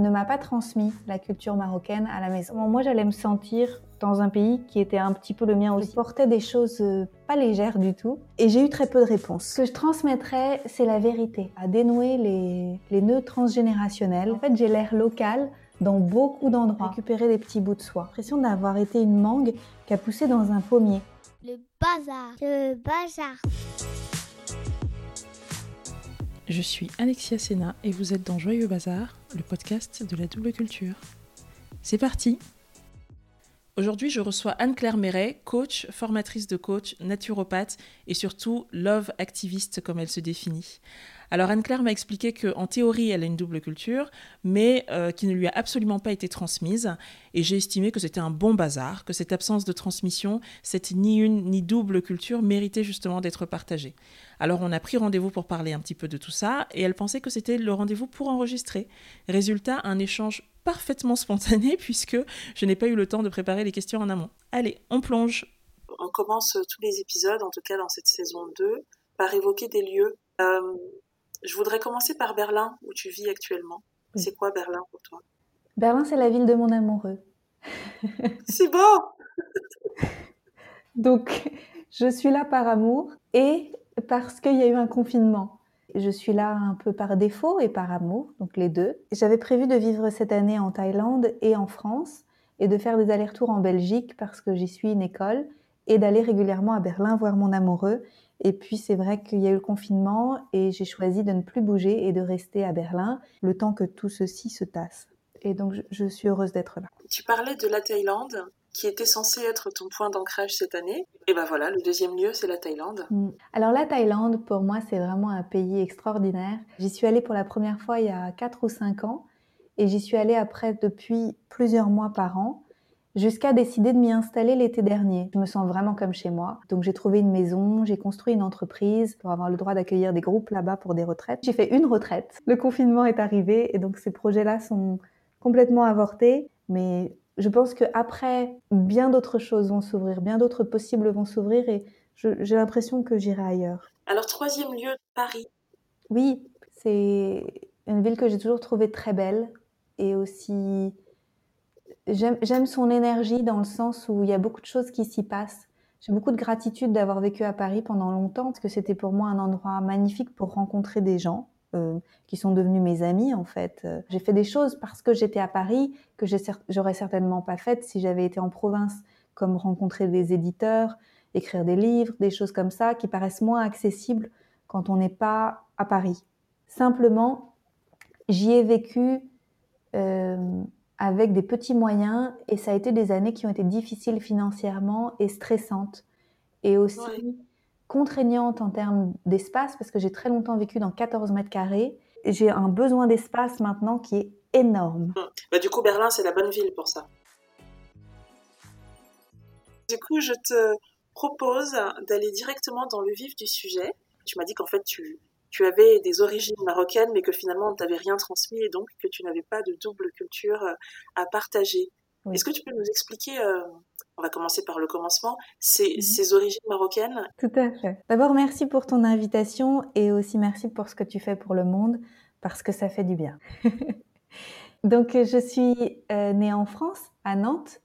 ne m'a pas transmis la culture marocaine à la maison. Moi, j'allais me sentir dans un pays qui était un petit peu le mien aussi. Je portais des choses euh, pas légères du tout et j'ai eu très peu de réponses. Ce que je transmettrais, c'est la vérité, à dénouer les, les nœuds transgénérationnels. En fait, j'ai l'air local dans beaucoup d'endroits, récupérer des petits bouts de soie. L'impression d'avoir été une mangue qui a poussé dans un pommier. Le bazar, le bazar. Je suis Alexia Sena et vous êtes dans Joyeux Bazar, le podcast de la double culture. C'est parti Aujourd'hui, je reçois Anne-Claire Méret, coach, formatrice de coach, naturopathe et surtout love activiste comme elle se définit. Alors Anne-Claire m'a expliqué qu'en théorie, elle a une double culture, mais euh, qui ne lui a absolument pas été transmise. Et j'ai estimé que c'était un bon bazar, que cette absence de transmission, cette ni une ni double culture méritait justement d'être partagée. Alors on a pris rendez-vous pour parler un petit peu de tout ça, et elle pensait que c'était le rendez-vous pour enregistrer. Résultat, un échange parfaitement spontané, puisque je n'ai pas eu le temps de préparer les questions en amont. Allez, on plonge. On commence tous les épisodes, en tout cas dans cette saison 2, par évoquer des lieux. Euh, je voudrais commencer par Berlin, où tu vis actuellement. C'est quoi Berlin pour toi? Berlin, c'est la ville de mon amoureux. c'est bon Donc, je suis là par amour et parce qu'il y a eu un confinement. Je suis là un peu par défaut et par amour, donc les deux. J'avais prévu de vivre cette année en Thaïlande et en France et de faire des allers-retours en Belgique parce que j'y suis une école et d'aller régulièrement à Berlin voir mon amoureux. Et puis c'est vrai qu'il y a eu le confinement et j'ai choisi de ne plus bouger et de rester à Berlin le temps que tout ceci se tasse. Et donc je, suis heureuse d'être là. Tu parlais de la Thaïlande qui était censé être ton point d'ancrage cette année. Et ben voilà, le deuxième lieu, c'est la Thaïlande. Mm. Alors la Thaïlande, pour moi, c'est vraiment un pays extraordinaire. J'y suis allée pour la première fois il y a 4 ou 5 ans et j'y suis allée après depuis plusieurs mois par an jusqu'à décider de m'y installer l'été dernier. Je me sens vraiment comme chez moi. Donc j'ai trouvé une maison, j'ai construit une entreprise pour avoir le droit d'accueillir des groupes là-bas pour des retraites. J'ai fait une retraite. Le confinement est arrivé et donc ces projets-là sont complètement avortés. Mais je pense qu'après, bien d'autres choses vont s'ouvrir, bien d'autres possibles vont s'ouvrir et j'ai l'impression que j'irai ailleurs. Alors troisième lieu, Paris. Oui, c'est une ville que j'ai toujours trouvée très belle et aussi J'aime son énergie dans le sens où il y a beaucoup de choses qui s'y passent. J'ai beaucoup de gratitude d'avoir vécu à Paris pendant longtemps parce que c'était pour moi un endroit magnifique pour rencontrer des gens euh, qui sont devenus mes amis en fait. J'ai fait des choses parce que j'étais à Paris que j'aurais certainement pas faites si j'avais été en province, comme rencontrer des éditeurs, écrire des livres, des choses comme ça qui paraissent moins accessibles quand on n'est pas à Paris. Simplement, j'y ai vécu euh, avec des petits moyens et ça a été des années qui ont été difficiles financièrement et stressantes et aussi contraignantes en termes d'espace parce que j'ai très longtemps vécu dans 14 mètres carrés. J'ai un besoin d'espace maintenant qui est énorme. Hum. Bah, du coup, Berlin, c'est la bonne ville pour ça. Du coup, je te propose d'aller directement dans le vif du sujet. Tu m'as dit qu'en fait, tu, tu avais des origines marocaines, mais que finalement on ne t'avait rien transmis et donc que tu n'avais pas de double culture euh, à partager. Est-ce que tu peux nous expliquer, euh, on va commencer par le commencement, ces, mhm. ces origines marocaines? Tout à fait. D'abord, merci pour ton invitation et aussi merci pour ce que tu fais pour le monde, parce que ça fait du bien. donc, je suis euh, née en France, à Nantes,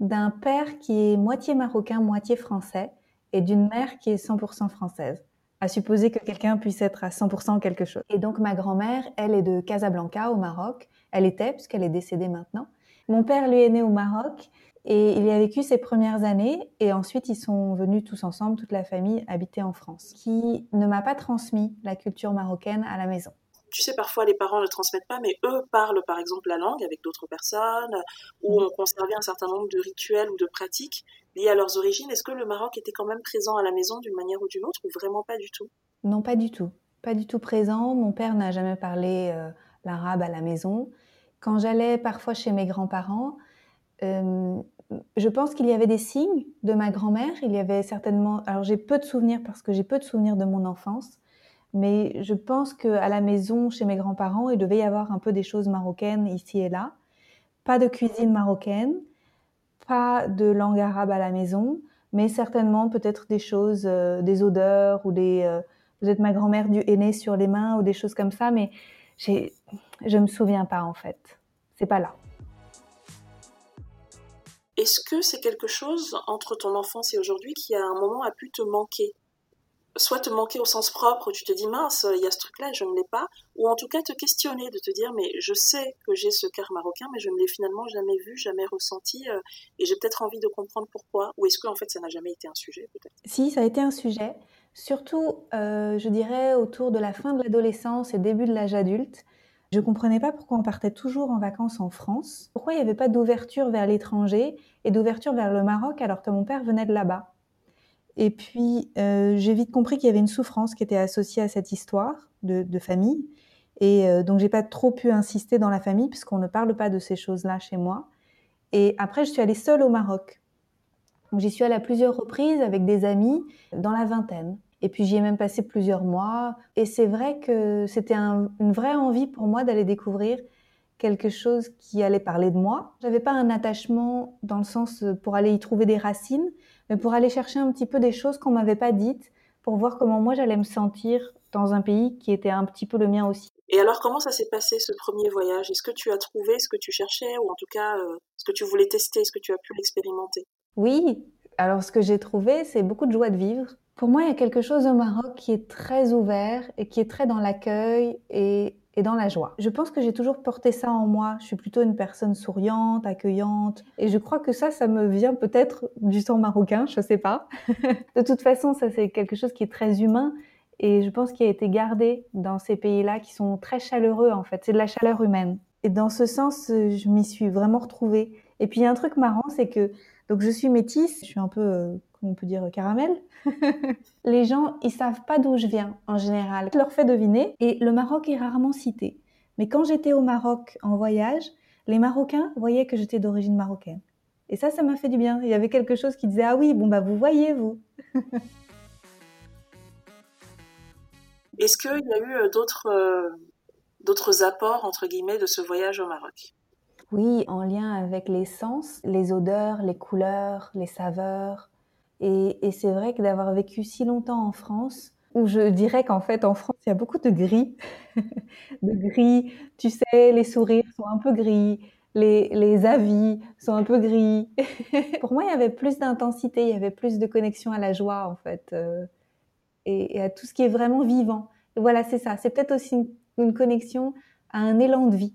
d'un père qui est moitié marocain, moitié français, et d'une mère qui est 100% française à supposer que quelqu'un puisse être à 100% quelque chose. Et donc ma grand-mère, elle est de Casablanca au Maroc. Elle était, puisqu'elle est décédée maintenant. Mon père, lui, est né au Maroc et il y a vécu ses premières années et ensuite ils sont venus tous ensemble, toute la famille, habiter en France, qui ne m'a pas transmis la culture marocaine à la maison tu sais, parfois les parents ne transmettent pas, mais eux parlent par exemple la langue avec d'autres personnes, ou mm. ont conservé un certain nombre de rituels ou de pratiques liés à leurs origines. Est-ce que le Maroc était quand même présent à la maison d'une manière ou d'une autre, ou vraiment pas du tout? Non, pas du tout. Pas du tout présent. Mon père n'a jamais parlé euh, l'arabe à la maison. Quand j'allais parfois chez mes grands-parents, euh, je pense qu'il y avait des signes de ma grand-mère. Il y avait certainement. Alors j'ai peu de souvenirs parce que j'ai peu de souvenirs de mon enfance. Mais je pense qu'à la maison, chez mes grands-parents, il devait y avoir un peu des choses marocaines ici et là. Pas de cuisine marocaine, pas de langue arabe à la maison, mais certainement peut-être des choses, euh, des odeurs ou des. Euh, peut-être ma grand-mère du aîné sur les mains ou des choses comme ça, mais je me souviens pas en fait. c'est pas là. Est-ce que c'est quelque chose entre ton enfance et aujourd'hui qui à un moment a pu te manquer? Soit te manquer au sens propre, tu te dis mince, il y a ce truc-là je ne l'ai pas, ou en tout cas te questionner, de te dire mais je sais que j'ai ce cœur marocain, mais je ne l'ai finalement jamais vu, jamais ressenti, euh, et j'ai peut-être envie de comprendre pourquoi, ou est-ce que en fait ça n'a jamais été un sujet peut-être? Si, ça a été un sujet, surtout euh, je dirais autour de la fin de l'adolescence et début de l'âge adulte. Je ne comprenais pas pourquoi on partait toujours en vacances en France, pourquoi il n'y avait pas d'ouverture vers l'étranger et d'ouverture vers le Maroc alors que mon père venait de là-bas? Et puis, euh, j'ai vite compris qu'il y avait une souffrance qui était associée à cette histoire de, famille. Et euh, donc, j'ai pas trop pu insister dans la famille puisqu'on ne parle pas de ces choses-là chez moi. Et après, je suis allée seule au Maroc. J'y suis allée à plusieurs reprises avec des amis dans la vingtaine. Et puis j'y ai même passé plusieurs mois. Et c'est vrai que c'était une vraie envie pour moi d'aller découvrir quelque chose qui allait parler de moi. J'avais pas un attachement dans le sens pour aller y trouver des racines, mais pour aller chercher un petit peu des choses qu'on m'avait pas dites, pour voir comment moi j'allais me sentir dans un pays qui était un petit peu le mien aussi. Et alors comment ça s'est passé ce premier voyage? Est-ce que tu as trouvé ce que tu cherchais ou en tout cas euh, ce que tu voulais tester Est-ce que tu as pu l'expérimenter? Oui, alors ce que j'ai trouvé c'est beaucoup de joie de vivre, pour moi, il y a quelque chose au Maroc qui est très ouvert et qui est très dans l'accueil et, dans la joie. Je pense que j'ai toujours porté ça en moi. Je suis plutôt une personne souriante, accueillante. Et je crois que ça, ça me vient peut-être du sang marocain, je ne sais pas. de toute façon, ça, c'est quelque chose qui est très humain. Et je pense qu'il a été gardé dans ces pays-là qui sont très chaleureux, en fait. C'est de la chaleur humaine. Et dans ce sens, je m'y suis vraiment retrouvée. Et puis, il y a un truc marrant, c'est que donc je suis métisse, je suis un peu, euh, on peut dire, caramel. les gens, ils savent pas d'où je viens en général. Je leur fais deviner et le Maroc est rarement cité. Mais quand j'étais au Maroc en voyage, les Marocains voyaient que j'étais d'origine marocaine. Et ça, ça m'a fait du bien. Il y avait quelque chose qui disait ah oui, bon bah vous voyez vous. Est-ce qu'il y a eu euh, d'autres euh, d'autres apports entre guillemets de ce voyage au Maroc? Oui, en lien avec les sens, les odeurs, les couleurs, les saveurs, et, c'est vrai que d'avoir vécu si longtemps en France, où je dirais qu'en fait en France il y a beaucoup de gris, de gris, tu sais, les sourires sont un peu gris, les, les avis sont un peu gris. Pour moi il y avait plus d'intensité, il y avait plus de connexion à la joie en fait, euh, et, à tout ce qui est vraiment vivant. voilà, c'est ça, c'est peut-être aussi une connexion à un élan de vie.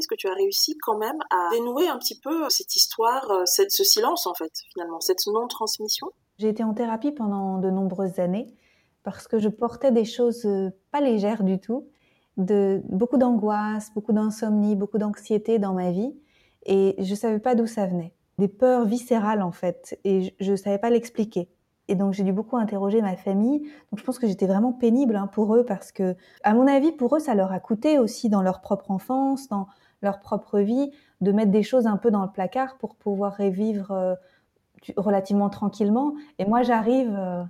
Est-ce que tu as réussi quand même à dénouer un petit peu cette histoire, euh, cette, ce silence en fait, finalement, cette non-transmission? J'ai été en thérapie pendant de nombreuses années parce que je portais des choses euh, pas légères du tout, de beaucoup d'angoisse, beaucoup d'insomnie, beaucoup d'anxiété dans ma vie et je savais pas d'où ça venait. Des peurs viscérales en fait et je, ne savais pas l'expliquer. Et donc j'ai dû beaucoup interroger ma famille. Donc je pense que j'étais vraiment pénible hein, pour eux parce que, à mon avis, pour eux, ça leur a coûté aussi dans leur propre enfance, dans leur propre vie, de mettre des choses un peu dans le placard pour pouvoir revivre euh, relativement tranquillement. Et moi, j'arrive, euh,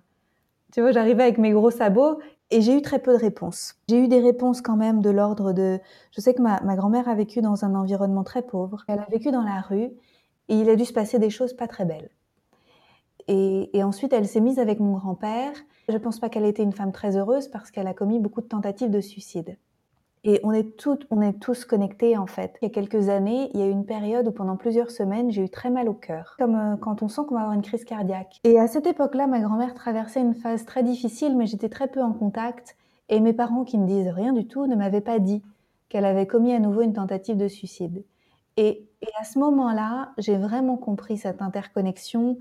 tu vois, j'arrivais avec mes gros sabots et j'ai eu très peu de réponses. J'ai eu des réponses quand même de l'ordre de... Je sais que ma, grand-mère a vécu dans un environnement très pauvre. Elle a vécu dans la rue et il a dû se passer des choses pas très belles. Et, et ensuite, elle s'est mise avec mon grand-père. Je ne pense pas qu'elle était une femme très heureuse parce qu'elle a commis beaucoup de tentatives de suicide. Et on est, toutes, on est tous connectés en fait. Il y a quelques années, il y a eu une période où pendant plusieurs semaines, j'ai eu très mal au cœur, comme euh, quand on sent qu'on va avoir une crise cardiaque. Et à cette époque-là, ma grand-mère traversait une phase très difficile, mais j'étais très peu en contact. Et mes parents, qui me disent rien du tout, ne m'avaient pas dit qu'elle avait commis à nouveau une tentative de suicide. Et, et à ce moment-là, j'ai vraiment compris cette interconnexion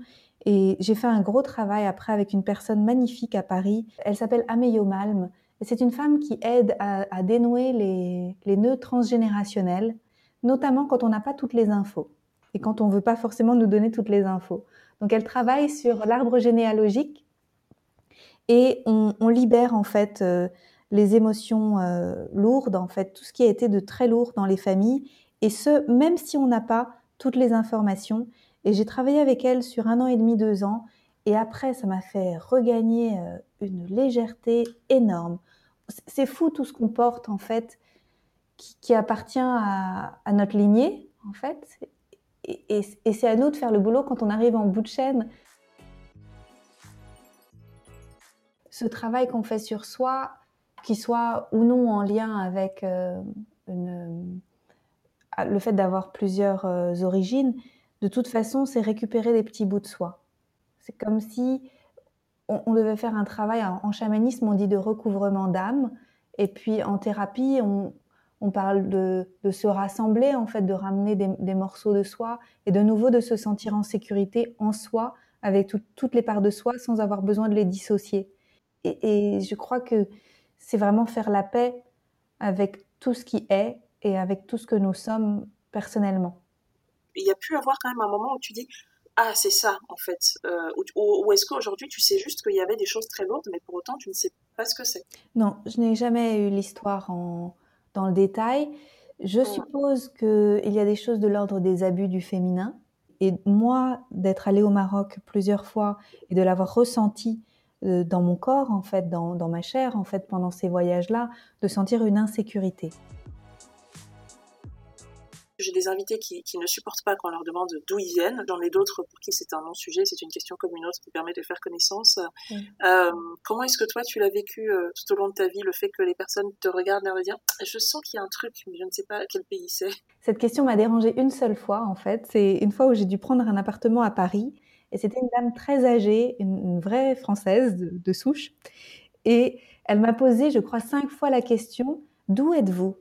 et j'ai fait un gros travail après avec une personne magnifique à Paris. Elle s'appelle Ameyo Malm c'est une femme qui aide à, dénouer les, nœuds transgénérationnels, notamment quand on n'a pas toutes les infos et quand on ne veut pas forcément nous donner toutes les infos. Donc elle travaille sur l'arbre généalogique et on, libère en fait euh, les émotions euh, lourdes, en fait tout ce qui a été de très lourd dans les familles et ce même si on n'a pas toutes les informations. Et j'ai travaillé avec elle sur un an et demi, deux ans et après ça m'a fait regagner euh, une légèreté énorme c'est fou tout ce qu'on porte en fait, qui, appartient à, notre lignée en fait. Et, c'est à nous de faire le boulot quand on arrive en bout de chaîne. Ce travail qu'on fait sur soi, qu'il soit ou non en lien avec, euh, le fait d'avoir plusieurs euh, origines, de toute façon, c'est récupérer des petits bouts de soi. C'est comme si on, devait faire un travail en, chamanisme, on dit de recouvrement d'âme, et puis en thérapie, on, parle de, se rassembler, en fait, de ramener des, morceaux de soi, et de nouveau de se sentir en sécurité en soi, avec toutes les parts de soi, sans avoir besoin de les dissocier. et je crois que c'est vraiment faire la paix avec tout ce qui est et avec tout ce que nous sommes personnellement. Il y a pu avoir quand même un moment où tu dis ah c'est ça en fait euh, ou, est-ce qu'aujourd'hui tu sais juste qu'il y avait des choses très lourdes mais pour autant tu ne sais pas ce que c'est Non, je n'ai jamais eu l'histoire en... dans le détail. Je suppose qu'il y a des choses de l'ordre des abus du féminin. Et moi, d'être allée au Maroc plusieurs fois et de l'avoir ressenti euh, dans mon corps, en fait, dans, dans ma chair, en fait, pendant ces voyages-là, de sentir une insécurité. J'ai des invités qui, ne supportent pas quand on leur demande d'où ils viennent. J'en ai d'autres pour qui c'est un non-sujet, c'est une question comme une autre qui permet de faire connaissance. Euh, comment est-ce que toi, tu l'as vécu euh, tout au long de ta vie, le fait que les personnes te regardent et disent « Je sens qu'il y a un truc, mais je ne sais pas quel pays c'est ». Cette question m'a dérangée une seule fois, en fait. C'est une fois où j'ai dû prendre un appartement à Paris. Et c'était une dame très âgée, une, vraie française de, de souche. Et elle m'a posé, je crois, cinq fois la question « D'où êtes-vous »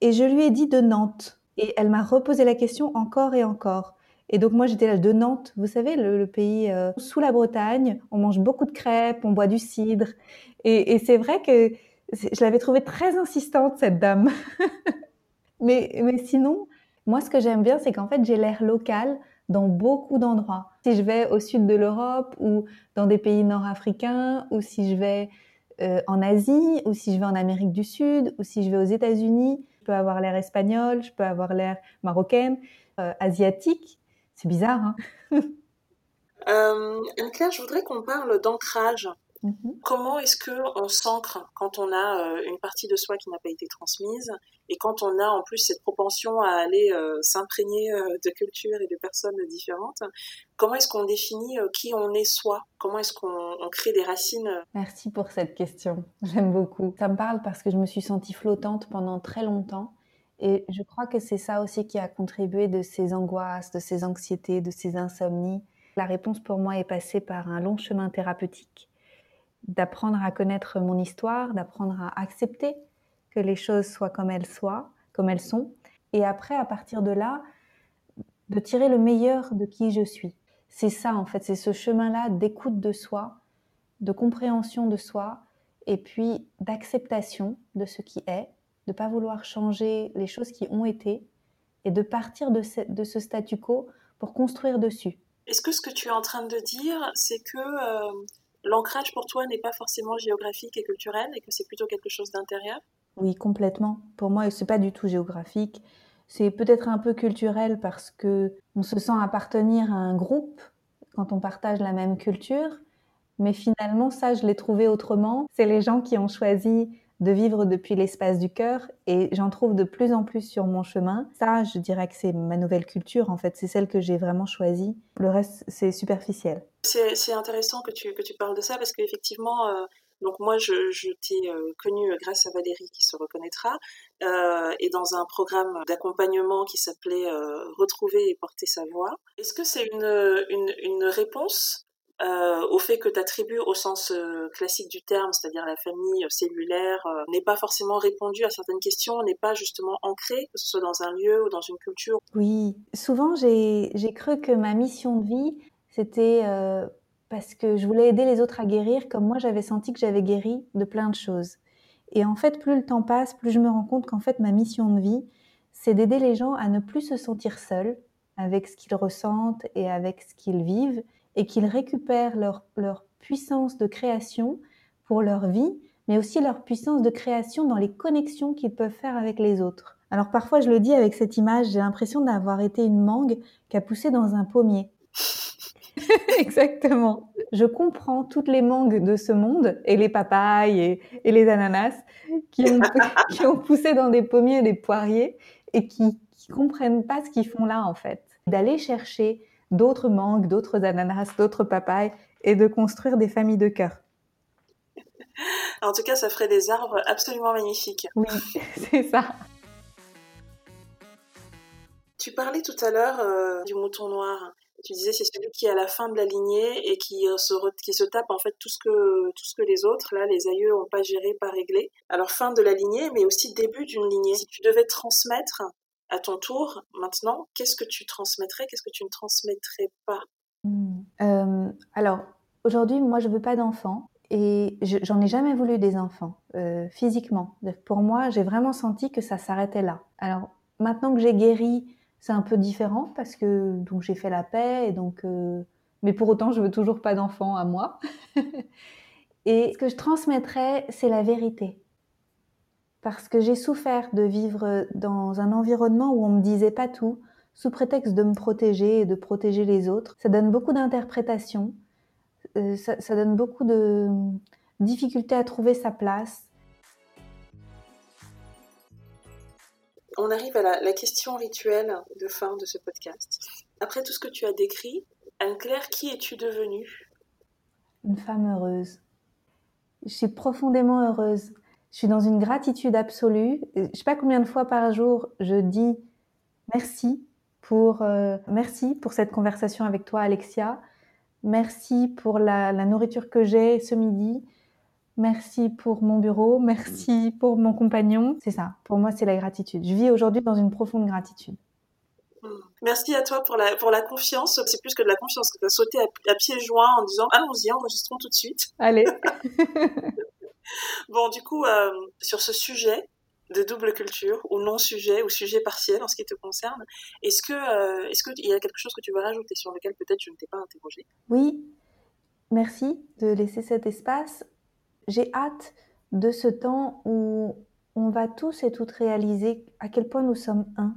Et je lui ai dit de Nantes. Et elle m'a reposé la question encore et encore. Et donc moi j'étais là de Nantes, vous savez, le, pays euh, sous la Bretagne, on mange beaucoup de crêpes, on boit du cidre. Et, c'est vrai que je l'avais trouvée très insistante, cette dame. mais, mais sinon, moi ce que j'aime bien, c'est qu'en fait j'ai l'air local dans beaucoup d'endroits. Si je vais au sud de l'Europe ou dans des pays nord-africains, ou si je vais euh, en Asie, ou si je vais en Amérique du Sud, ou si je vais aux États-Unis, peux avoir l'air espagnol, je peux avoir l'air marocaine, euh, asiatique. C'est bizarre, hein euh, Anne-Claire, je voudrais qu'on parle d'ancrage. Mhm. Comment est-ce que on s'ancre quand on a euh, une partie de soi qui n'a pas été transmise et quand on a en plus cette propension à aller euh, s'imprégner euh, de cultures et de personnes différentes Comment est-ce qu'on définit qui on est soi? Comment est-ce qu'on crée des racines? Merci pour cette question. J'aime beaucoup. Ça me parle parce que je me suis sentie flottante pendant très longtemps et je crois que c'est ça aussi qui a contribué de ces angoisses, de ces anxiétés, de ces insomnies. La réponse pour moi est passée par un long chemin thérapeutique d'apprendre à connaître mon histoire, d'apprendre à accepter que les choses soient comme elles comme elles sont, et après, à partir de là, de tirer le meilleur de qui je suis. C'est ça, en fait, c'est ce chemin-là d'écoute de soi, de compréhension de soi, et puis d'acceptation de ce qui est, de ne pas vouloir changer les choses qui ont été, et de partir de ce, de ce statu quo pour construire dessus. Est-ce que ce que tu es en train de dire, c'est que euh, l'ancrage pour toi n'est pas forcément géographique et culturel et que c'est plutôt quelque chose d'intérieur? Oui, complètement. Pour moi, c'est pas du tout géographique. C'est peut-être un peu culturel parce que on se sent appartenir à un groupe quand on partage la même culture. Mais finalement, ça, je l'ai trouvé autrement. C'est les gens qui ont choisi de vivre depuis l'espace du cœur et j'en trouve de plus en plus sur mon chemin. Ça, je dirais que c'est ma nouvelle culture en fait, c'est celle que j'ai vraiment choisie. Le reste, c'est superficiel. C'est intéressant que tu, que tu parles de ça parce qu'effectivement, euh, donc moi je, je t'ai euh, connue grâce à Valérie qui se reconnaîtra euh, et dans un programme d'accompagnement qui s'appelait Retrouver et porter sa voix. Est-ce que c'est une, une réponse euh, au fait que ta tribu, au sens euh, classique du terme, c'est-à-dire la famille euh, cellulaire, n'est pas forcément répondu à certaines questions, n'est pas justement ancrée, que ce soit dans un lieu ou dans une culture. Oui, souvent j'ai cru que ma mission de vie, c'était parce que je voulais aider les autres à guérir, comme moi j'avais senti que j'avais guéri de plein de choses. Et en fait, plus le temps passe, plus je me rends compte qu'en fait, ma mission de vie, c'est d'aider les gens à ne plus se sentir seuls avec ce qu'ils ressentent et avec ce qu'ils vivent, et qu'ils récupèrent leur, leur puissance de création pour leur vie, mais aussi leur puissance de création dans les connexions qu'ils peuvent faire avec les autres. Alors parfois, je le dis avec cette image, j'ai l'impression d'avoir été une mangue qui a poussé dans un pommier. Exactement. Je comprends toutes les mangues de ce monde et les papayes et, et les ananas qui ont, qui ont, poussé dans des pommiers et des poiriers et qui, ne comprennent pas ce qu'ils font là en fait. D'aller chercher d'autres mangues, d'autres ananas, d'autres papayes et de construire des familles de cœur. En tout cas, ça ferait des arbres absolument magnifiques. Oui, c'est ça. Tu parlais tout à l'heure euh, du mouton noir. Tu disais c'est celui qui est à la fin de la lignée et qui euh, se qui se tape en fait tout ce que tout ce que les autres là les aïeux ont pas géré, pas réglé. Alors fin de la lignée, mais aussi début d'une lignée. Si tu devais transmettre à ton tour maintenant, qu'est-ce que tu transmettrais, qu'est-ce que tu ne transmettrais pas? Hmm. euh, Alors aujourd'hui, moi je veux pas d'enfants et j'en ai jamais voulu des enfants euh, physiquement. Pour moi, j'ai vraiment senti que ça s'arrêtait là. Alors maintenant que j'ai guéri c'est un peu différent parce que donc j'ai fait la paix et donc euh, mais pour autant je veux toujours pas d'enfant à moi. et ce que je transmettrais, c'est la vérité. Parce que j'ai souffert de vivre dans un environnement où on me disait pas tout, sous prétexte de me protéger et de protéger les autres. Ça donne beaucoup d'interprétations, euh, ça, ça donne beaucoup de difficultés à trouver sa place. on arrive à la, question rituelle de fin de ce podcast. Après tout ce que tu as décrit, Anne-Claire, qui es-tu devenue? Une femme heureuse. Je suis profondément heureuse. Je suis dans une gratitude absolue. Je ne sais pas combien de fois par jour je dis merci pour, euh, merci pour cette conversation avec toi, Alexia. Merci pour la nourriture que j'ai ce midi. Merci pour mon bureau, merci pour mon compagnon. C'est ça, pour moi, c'est la gratitude. Je vis aujourd'hui dans une profonde gratitude. Merci à toi pour la, pour la confiance. C'est plus que de la confiance que tu as sauté à, pieds joints en disant allons-y, enregistrons tout de suite. Allez. bon, du coup, euh, sur ce sujet de double culture ou non sujet ou sujet partiel en ce qui te concerne, est-ce que euh, est-ce qu'il y a quelque chose que tu veux rajouter sur lequel peut-être je ne t'ai pas interrogé? Oui, merci de laisser cet espace. J'ai hâte de ce temps où on va tous et toutes réaliser à quel point nous sommes un,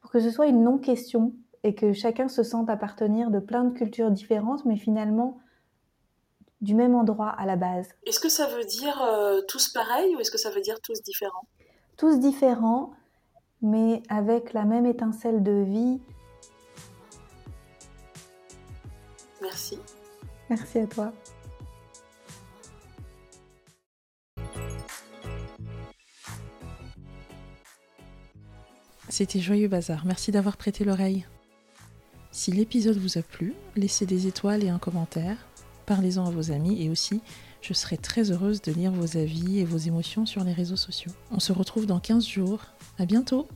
pour que ce soit une non-question et que chacun se sente appartenir de plein de cultures différentes, mais finalement du même endroit à la base. Est-ce que ça veut dire euh, tous pareils ou est-ce que ça veut dire tous différents? Tous différents, mais avec la même étincelle de vie. Merci. Merci à toi. C'était Joyeux Bazar, merci d'avoir prêté l'oreille. Si l'épisode vous a plu, laissez des étoiles et un commentaire, parlez-en à vos amis et aussi, je serai très heureuse de lire vos avis et vos émotions sur les réseaux sociaux. On se retrouve dans 15 jours, à bientôt